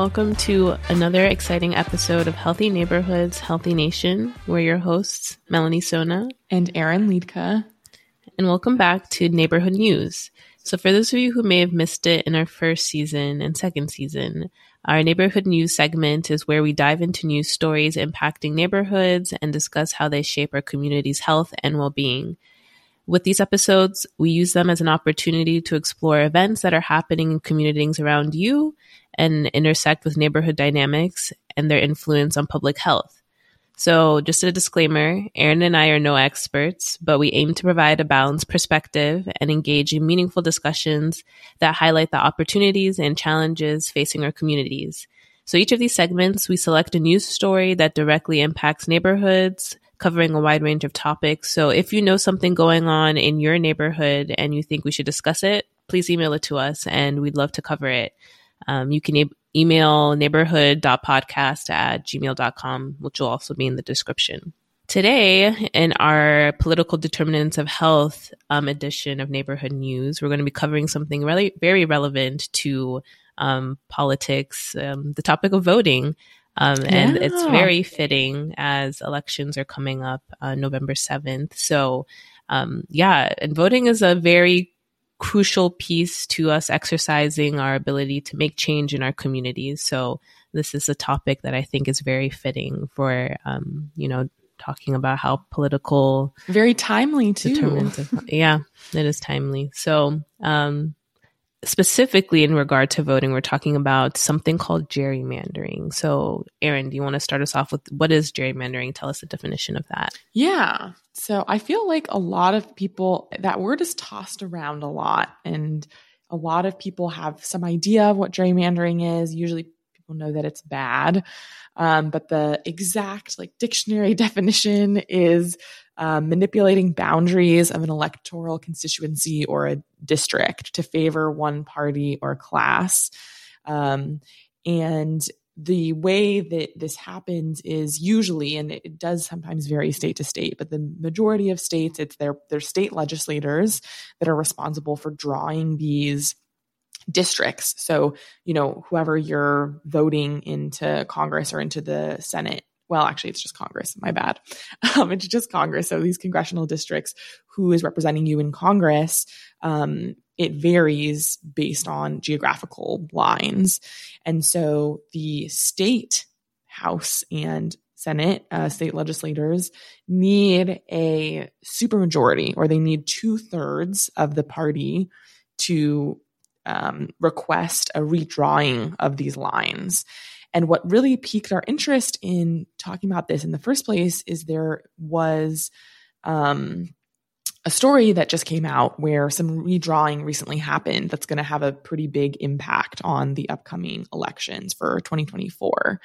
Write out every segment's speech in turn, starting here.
Welcome to another exciting episode of Healthy Neighborhoods, Healthy Nation. We're your hosts, Melanie Sona and Erin Liedka. And welcome back to Neighborhood News. So, for those of you who may have missed it in our first season and second season, our neighborhood news segment is where we dive into news stories impacting neighborhoods and discuss how they shape our community's health and well being. With these episodes, we use them as an opportunity to explore events that are happening in communities around you and intersect with neighborhood dynamics and their influence on public health. So, just a disclaimer Erin and I are no experts, but we aim to provide a balanced perspective and engage in meaningful discussions that highlight the opportunities and challenges facing our communities. So, each of these segments, we select a news story that directly impacts neighborhoods, covering a wide range of topics. So if you know something going on in your neighborhood and you think we should discuss it, please email it to us and we'd love to cover it. Um, you can e- email neighborhood.podcast at gmail.com, which will also be in the description. Today, in our political determinants of health um, edition of Neighborhood News, we're going to be covering something really very relevant to um, politics, um, the topic of voting. Um, and yeah. it's very fitting as elections are coming up uh, November 7th. So, um, yeah, and voting is a very crucial piece to us exercising our ability to make change in our communities. So, this is a topic that I think is very fitting for, um, you know, talking about how political very timely too. yeah, it is timely. So, um, specifically in regard to voting, we're talking about something called gerrymandering. So, Erin, do you want to start us off with what is gerrymandering? Tell us the definition of that. Yeah. So, I feel like a lot of people, that word is tossed around a lot, and a lot of people have some idea of what gerrymandering is. Usually, people know that it's bad. Um, but the exact like dictionary definition is um, manipulating boundaries of an electoral constituency or a district to favor one party or class. Um, and the way that this happens is usually, and it does sometimes vary state to state, but the majority of states, it's their, their state legislators that are responsible for drawing these districts. So, you know, whoever you're voting into Congress or into the Senate well, actually, it's just Congress. My bad. Um, it's just Congress. So these congressional districts, who is representing you in Congress, um, it varies based on geographical lines. And so the state House and Senate, uh, state legislators need a supermajority or they need two thirds of the party to um, request a redrawing of these lines. And what really piqued our interest in talking about this in the first place is there was um, a story that just came out where some redrawing recently happened that's going to have a pretty big impact on the upcoming elections for 2024.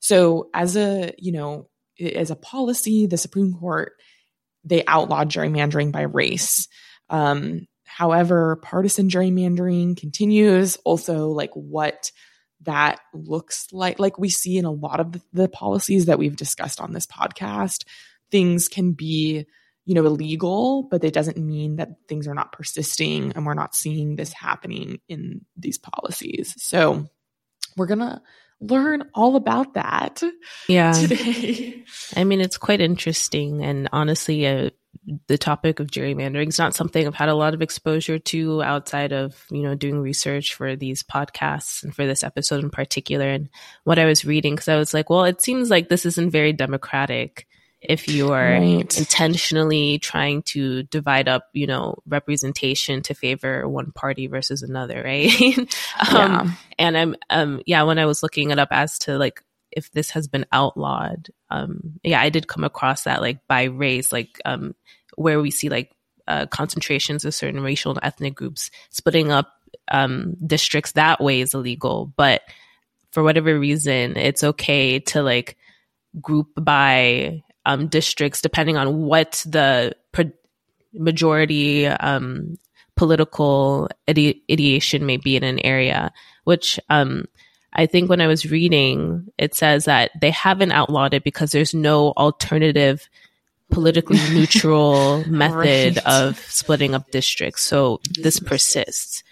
So, as a, you know, as a policy, the Supreme Court they outlawed gerrymandering by race. Um, however, partisan gerrymandering continues. Also, like what that looks like like we see in a lot of the, the policies that we've discussed on this podcast. Things can be you know illegal but it doesn't mean that things are not persisting and we're not seeing this happening in these policies. So we're gonna learn all about that yeah. today. I mean it's quite interesting and honestly uh, the topic of gerrymandering is not something I've had a lot of exposure to outside of, you know, doing research for these podcasts and for this episode in particular. And what I was reading, because I was like, well, it seems like this isn't very democratic if you are right. intentionally trying to divide up, you know, representation to favor one party versus another, right? um, yeah. And I'm, um, yeah, when I was looking it up as to like if this has been outlawed. Um, yeah, I did come across that like by race, like um, where we see like uh, concentrations of certain racial and ethnic groups splitting up um, districts that way is illegal. But for whatever reason, it's okay to like group by um, districts depending on what the pre- majority um, political ide- ideation may be in an area, which um, I think when I was reading, it says that they haven't outlawed it because there's no alternative politically neutral method right. of splitting up districts. So this persists.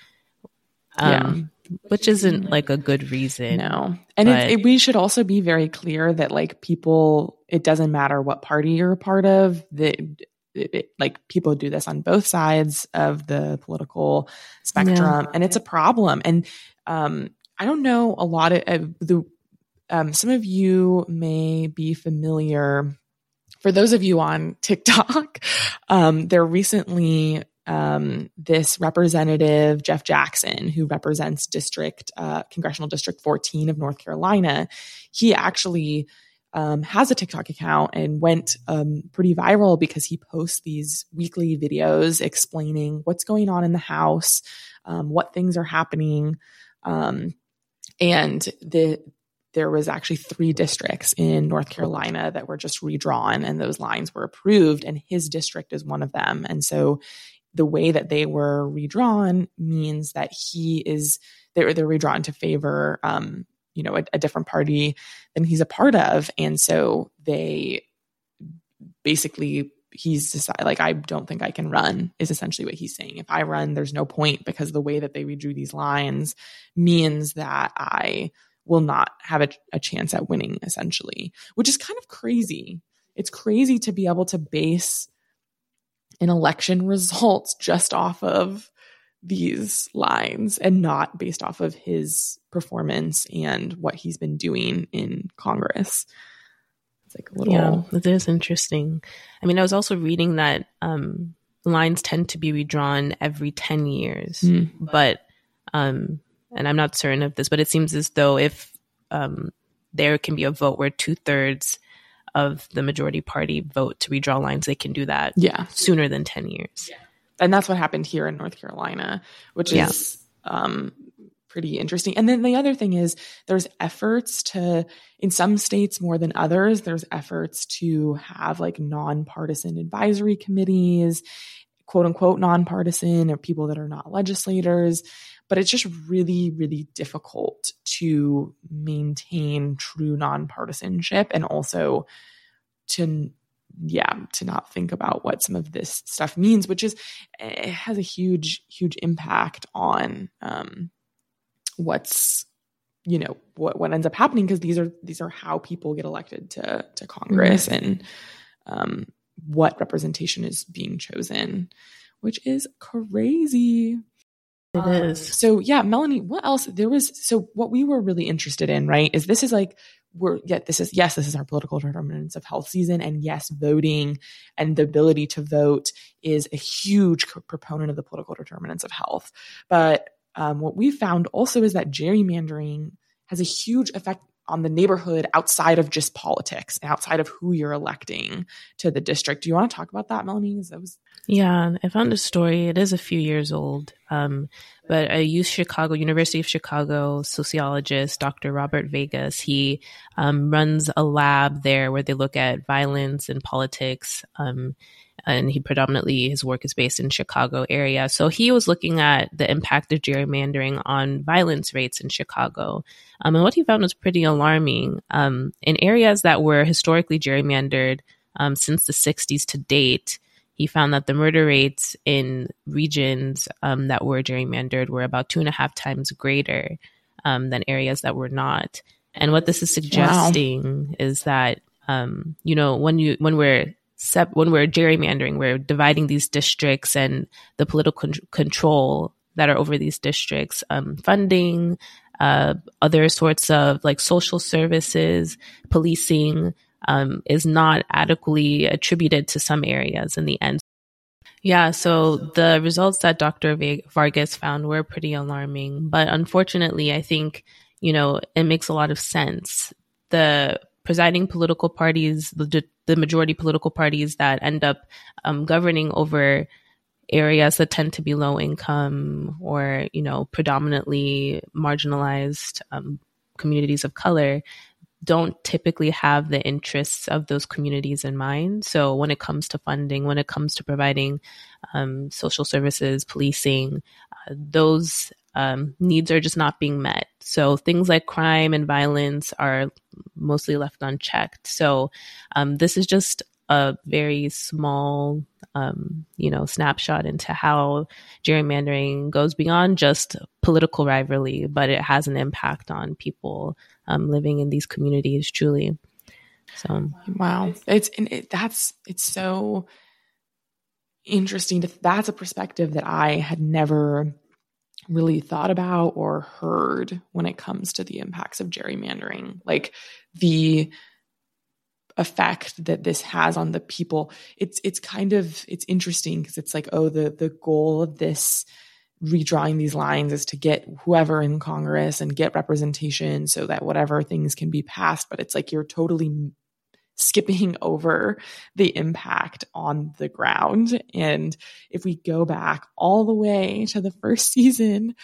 Um, yeah. Which isn't like a good reason. No. And it, it, we should also be very clear that like people, it doesn't matter what party you're a part of, that it, like people do this on both sides of the political spectrum yeah. and it's a problem and um, i don't know a lot of uh, the um, some of you may be familiar for those of you on tiktok um, there recently um, this representative jeff jackson who represents district uh, congressional district 14 of north carolina he actually um, has a TikTok account and went um, pretty viral because he posts these weekly videos explaining what's going on in the house, um, what things are happening, um, and the there was actually three districts in North Carolina that were just redrawn, and those lines were approved, and his district is one of them, and so the way that they were redrawn means that he is they're they're redrawn to favor um, you know a, a different party than he's a part of. And so they basically he's decided like i don't think i can run is essentially what he's saying if i run there's no point because the way that they redrew these lines means that i will not have a, a chance at winning essentially which is kind of crazy it's crazy to be able to base an election results just off of these lines and not based off of his performance and what he's been doing in Congress. It's like a little Yeah, it is interesting. I mean, I was also reading that um lines tend to be redrawn every 10 years. Mm. But um and I'm not certain of this, but it seems as though if um there can be a vote where two thirds of the majority party vote to redraw lines, they can do that yeah. sooner than 10 years. Yeah and that's what happened here in North Carolina, which yeah. is um, pretty interesting. And then the other thing is there's efforts to, in some states more than others, there's efforts to have like nonpartisan advisory committees, quote unquote nonpartisan, or people that are not legislators. But it's just really, really difficult to maintain true nonpartisanship and also to yeah, to not think about what some of this stuff means, which is it has a huge, huge impact on um, what's you know what what ends up happening because these are these are how people get elected to to Congress mm-hmm. and um, what representation is being chosen, which is crazy. It um, is. So yeah, Melanie, what else? There was so what we were really interested in, right? Is this is like we're yet this is yes this is our political determinants of health season and yes voting and the ability to vote is a huge proponent of the political determinants of health but um, what we found also is that gerrymandering has a huge effect on the neighborhood outside of just politics and outside of who you're electing to the district. Do you want to talk about that, Melanie? That was yeah, I found a story. It is a few years old, um, but a UC Chicago, University of Chicago sociologist, Dr. Robert Vargas, he um, runs a lab there where they look at violence and politics. Um, and he predominantly his work is based in Chicago area. So he was looking at the impact of gerrymandering on violence rates in Chicago, um, and what he found was pretty alarming. Um, in areas that were historically gerrymandered um, since the '60s to date, he found that the murder rates in regions um, that were gerrymandered were about two and a half times greater um, than areas that were not. And what this is suggesting wow. is that um, you know when you when we're sep- when we're gerrymandering, we're dividing these districts and the political con- control that are over these districts, um, funding, uh, other sorts of like social services, policing, um, is not adequately attributed to some areas in the end. Yeah, so the results that Dr. Vargas found were pretty alarming, but unfortunately, I think, you know, it makes a lot of sense. The presiding political parties, the, the majority political parties that end up um, governing over areas that tend to be low income or you know predominantly marginalized um, communities of color don't typically have the interests of those communities in mind. So when it comes to funding, when it comes to providing um, social services, policing, uh, those um, needs are just not being met. So things like crime and violence are mostly left unchecked. So um, this is just a very small, um, you know, snapshot into how gerrymandering goes beyond just political rivalry, but it has an impact on people um, living in these communities. Truly, so wow, it's it, that's it's so interesting. To, that's a perspective that I had never really thought about or heard when it comes to the impacts of gerrymandering, like the effect that this has on the people it's it's kind of it's interesting because it's like oh the the goal of this redrawing these lines is to get whoever in congress and get representation so that whatever things can be passed but it's like you're totally skipping over the impact on the ground. And if we go back all the way to the first season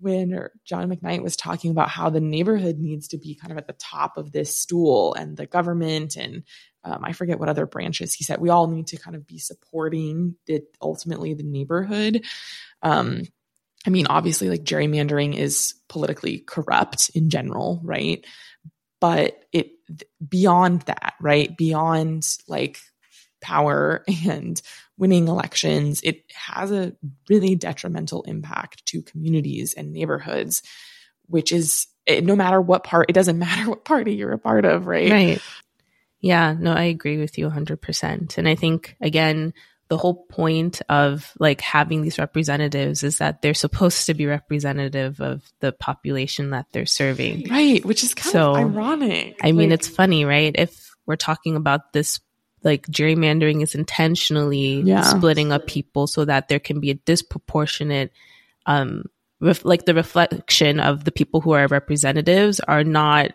when John McKnight was talking about how the neighborhood needs to be kind of at the top of this stool and the government and um, I forget what other branches he said we all need to kind of be supporting the ultimately the neighborhood. Um, I mean, obviously, like gerrymandering is politically corrupt in general, right? But it beyond that, right? Beyond like power and winning elections, it has a really detrimental impact to communities and neighborhoods, which is eh, no matter what part, it doesn't matter what party you're a part of, right? Right. Yeah, no, I agree with you 100%. And I think, again, the whole point of like having these representatives is that they're supposed to be representative of the population that they're serving. Right, which is kind so, of ironic. I like, mean, it's funny, right? If we're talking about this like gerrymandering is intentionally yeah. splitting up people so that there can be a disproportionate um ref- like the reflection of the people who are representatives are not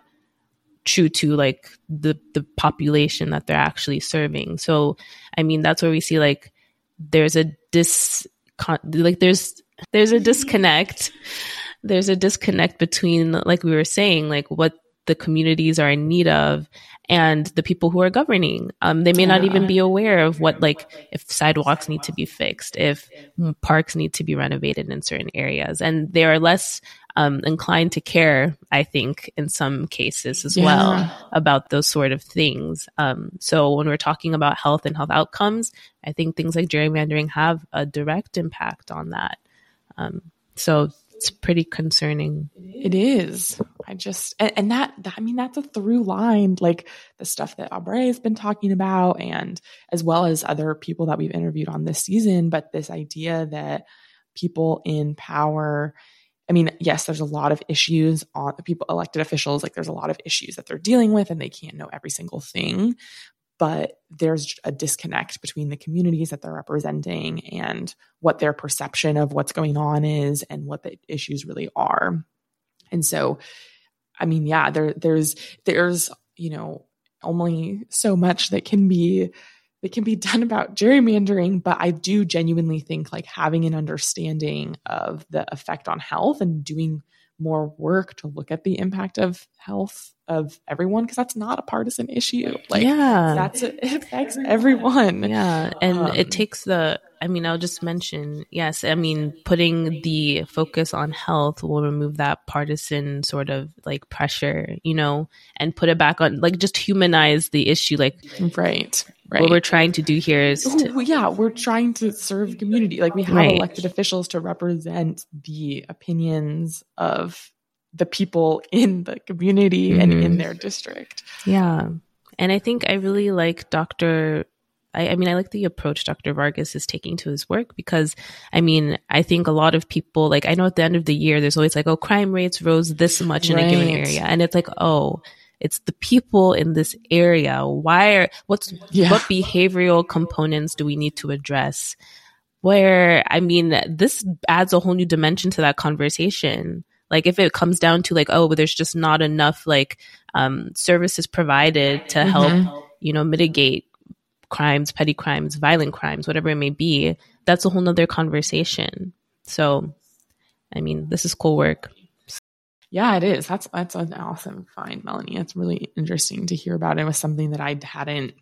true to like the the population that they're actually serving. So I mean that's where we see like there's a dis like there's there's a disconnect. There's a disconnect between like we were saying like what the communities are in need of and the people who are governing. Um, they may not even be aware of what, like, if sidewalks need to be fixed, if parks need to be renovated in certain areas, and they are less um, inclined to care, I think, in some cases as yeah. well about those sort of things. Um, so when we're talking about health and health outcomes, I think things like gerrymandering have a direct impact on that. Um, so it's pretty concerning. It is. I just and, and that, that, I mean that's a through line, like the stuff that Aubrey has been talking about, and as well as other people that we've interviewed on this season. But this idea that people in power I mean, yes, there's a lot of issues on the people, elected officials, like there's a lot of issues that they're dealing with and they can't know every single thing. But there's a disconnect between the communities that they're representing and what their perception of what's going on is and what the issues really are. And so, I mean, yeah, there, there's, there's, you know, only so much that can be that can be done about gerrymandering, but I do genuinely think like having an understanding of the effect on health and doing more work to look at the impact of health of everyone because that's not a partisan issue. Like yeah, that's it affects everyone. Yeah, and um, it takes the. I mean, I'll just mention yes. I mean, putting the focus on health will remove that partisan sort of like pressure, you know, and put it back on like just humanize the issue. Like right. Right. What we're trying to do here is to, yeah, we're trying to serve community. Like we have right. elected officials to represent the opinions of the people in the community mm-hmm. and in mm-hmm. their district. Yeah. And I think I really like Dr. I, I, mean, I like the approach Dr. Vargas is taking to his work because, I mean, I think a lot of people, like, I know at the end of the year, there's always like, oh, crime rates rose this much in right. a given area. And it's like, oh, it's the people in this area. Why are, what's, yeah. what behavioral components do we need to address? Where, I mean, this adds a whole new dimension to that conversation. Like if it comes down to like, oh, but there's just not enough like, um, services provided to mm-hmm. help, you know, mitigate crimes, petty crimes, violent crimes, whatever it may be, that's a whole nother conversation. So, I mean, this is cool work. Yeah, it is. That's that's an awesome find, Melanie. It's really interesting to hear about. It was something that I hadn't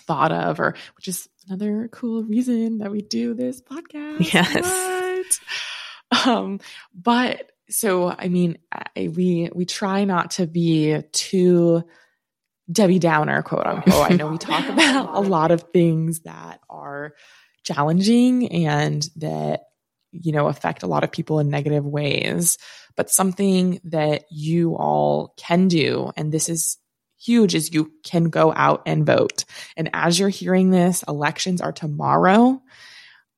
thought of, or which is another cool reason that we do this podcast. Yes. What? Um, but so I mean, I, we we try not to be too Debbie Downer, quote unquote. I know we talk about a lot of things that are challenging and that, you know, affect a lot of people in negative ways. But something that you all can do, and this is huge, is you can go out and vote. And as you're hearing this, elections are tomorrow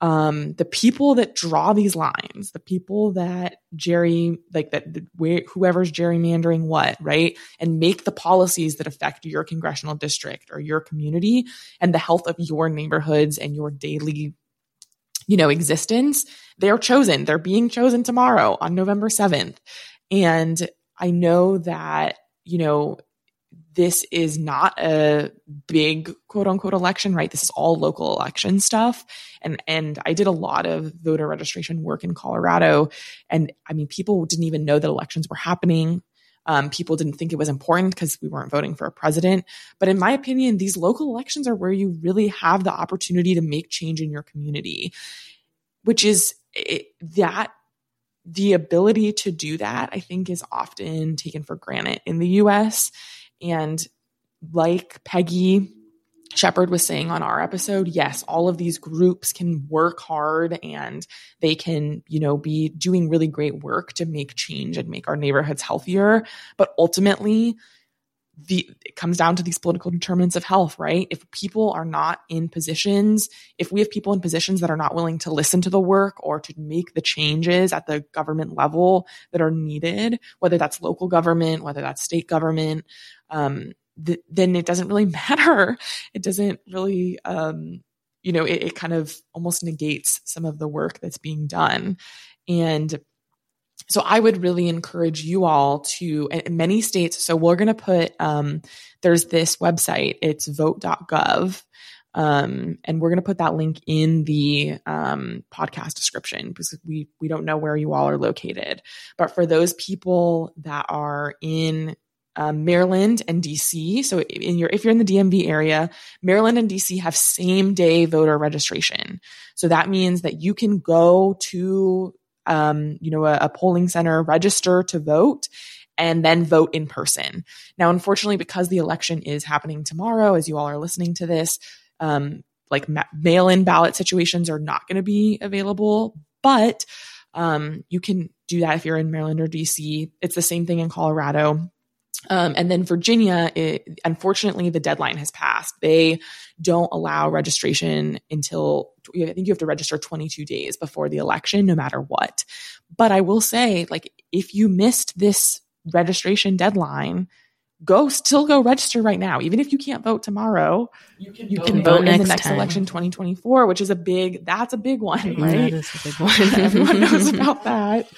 um, the people that draw these lines, the people that Jerry, like that, whoever's gerrymandering what, right? And make the policies that affect your congressional district or your community and the health of your neighborhoods and your daily, you know, existence. They're chosen. They're being chosen tomorrow on November 7th. And I know that, you know, this is not a big quote unquote election, right? This is all local election stuff. And, and I did a lot of voter registration work in Colorado. And I mean, people didn't even know that elections were happening. Um, people didn't think it was important because we weren't voting for a president. But in my opinion, these local elections are where you really have the opportunity to make change in your community, which is it, that the ability to do that, I think, is often taken for granted in the US. And like Peggy Shepard was saying on our episode, yes, all of these groups can work hard and they can, you know, be doing really great work to make change and make our neighborhoods healthier. But ultimately, the it comes down to these political determinants of health, right? If people are not in positions, if we have people in positions that are not willing to listen to the work or to make the changes at the government level that are needed, whether that's local government, whether that's state government, um, th- then it doesn't really matter. It doesn't really, um, you know, it, it kind of almost negates some of the work that's being done. And so I would really encourage you all to, many states, so we're going to put, um, there's this website, it's vote.gov. Um, and we're going to put that link in the um, podcast description because we we don't know where you all are located. But for those people that are in um, Maryland and DC. So in your, if you're in the DMV area, Maryland and DC have same day voter registration. So that means that you can go to, um, you know, a, a polling center, register to vote and then vote in person. Now, unfortunately, because the election is happening tomorrow, as you all are listening to this, um, like ma- mail-in ballot situations are not going to be available, but um, you can do that if you're in Maryland or DC. It's the same thing in Colorado. Um, and then Virginia, it, unfortunately, the deadline has passed. They don't allow registration until I think you have to register 22 days before the election, no matter what. But I will say, like, if you missed this registration deadline, go still go register right now. Even if you can't vote tomorrow, you can, you vote, can vote in the next time. election 2024, which is a big, that's a big one, right? Is a big one. Everyone knows about that.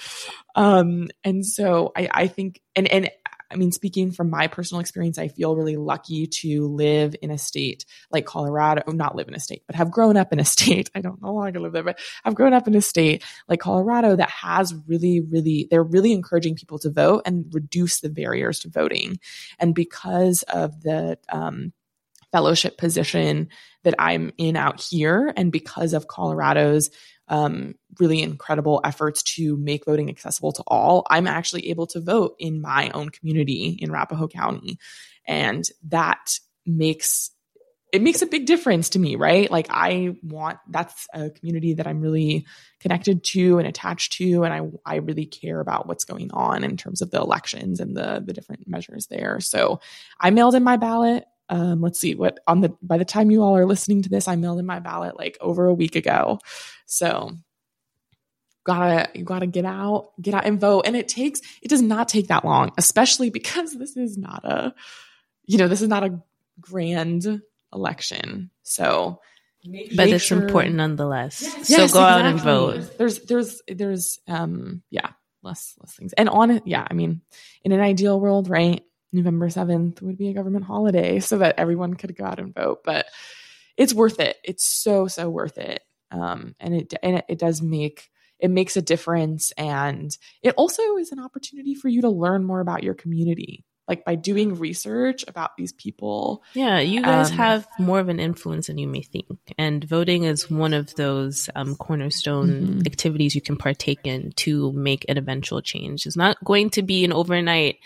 Um, and so I, I think, and, and I mean, speaking from my personal experience, I feel really lucky to live in a state like Colorado, not live in a state, but have grown up in a state. I don't no longer live there, but I've grown up in a state like Colorado that has really, really, they're really encouraging people to vote and reduce the barriers to voting. And because of the, um, fellowship position that I'm in out here, and because of Colorado's um, really incredible efforts to make voting accessible to all, I'm actually able to vote in my own community in Arapahoe County. And that makes it makes a big difference to me, right? Like I want that's a community that I'm really connected to and attached to and I I really care about what's going on in terms of the elections and the the different measures there. So I mailed in my ballot um, let's see what on the by the time you all are listening to this, I mailed in my ballot like over a week ago. So gotta you gotta get out, get out and vote. And it takes it does not take that long, especially because this is not a you know, this is not a grand election. So but it's sure, important nonetheless. Yes, so yes, go exactly. out and vote. There's there's there's um yeah, less less things. And on yeah, I mean, in an ideal world, right? November 7th would be a government holiday so that everyone could go out and vote. But it's worth it. It's so, so worth it. Um, and it, and it, it does make, it makes a difference. And it also is an opportunity for you to learn more about your community like by doing research about these people. Yeah, you guys um, have more of an influence than you may think. And voting is one of those um, cornerstone mm-hmm. activities you can partake in to make an eventual change. It's not going to be an overnight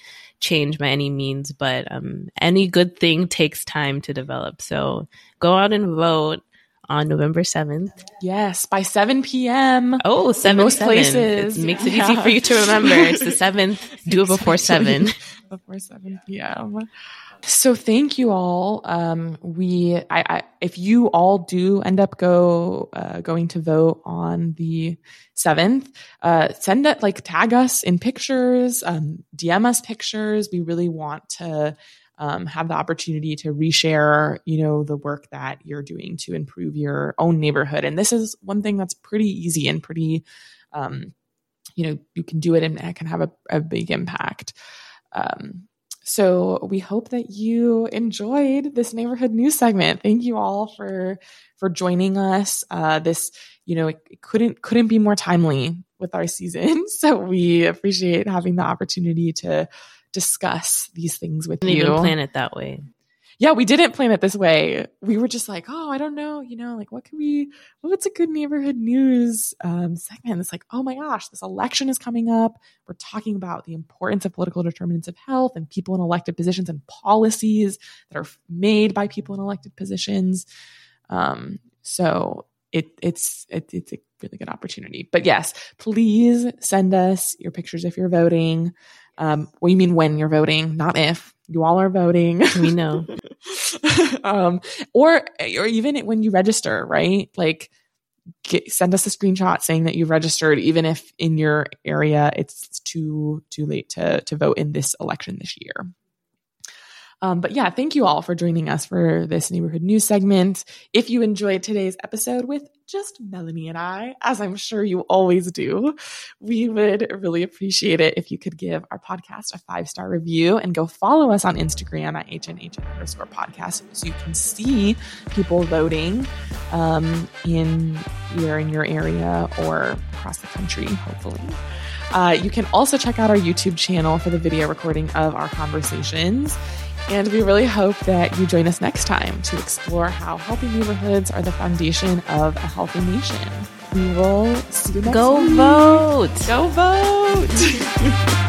change by any means, but um, any good thing takes time to develop. So go out and vote on November 7th. Yes, by 7 p.m. Oh, 7 most 7. places. It makes it yeah. easy for you to remember. It's the 7th. Do it before 7. before 7 p.m. So thank you all. Um, we, I, I, if you all do end up go uh, going to vote on the seventh, uh, send it like tag us in pictures, um, DM us pictures. We really want to um, have the opportunity to reshare, you know, the work that you're doing to improve your own neighborhood. And this is one thing that's pretty easy and pretty, um, you know, you can do it and it can have a, a big impact. Um, so we hope that you enjoyed this neighborhood news segment. Thank you all for for joining us. Uh, this, you know, it, it couldn't couldn't be more timely with our season. So we appreciate having the opportunity to discuss these things with Didn't you. Plan it that way yeah, we didn't plan it this way. We were just like, oh, I don't know, you know, like what can we, what's a good neighborhood news um, segment? It's like, oh my gosh, this election is coming up. We're talking about the importance of political determinants of health and people in elected positions and policies that are made by people in elected positions. Um, so it, it's it, it's a really good opportunity. But yes, please send us your pictures if you're voting. Um, what do you mean when you're voting, not if? You all are voting. We know. um, or or even when you register, right? Like get, send us a screenshot saying that you've registered, even if in your area it's too too late to to vote in this election this year. Um, but yeah, thank you all for joining us for this neighborhood news segment. If you enjoyed today's episode with just Melanie and I, as I'm sure you always do, we would really appreciate it if you could give our podcast a five star review and go follow us on Instagram at HNH underscore podcast so you can see people voting um, in either in your area or across the country, hopefully. Uh, you can also check out our YouTube channel for the video recording of our conversations. And we really hope that you join us next time to explore how healthy neighborhoods are the foundation of a healthy nation. We will see you next time. Go week. vote. Go vote.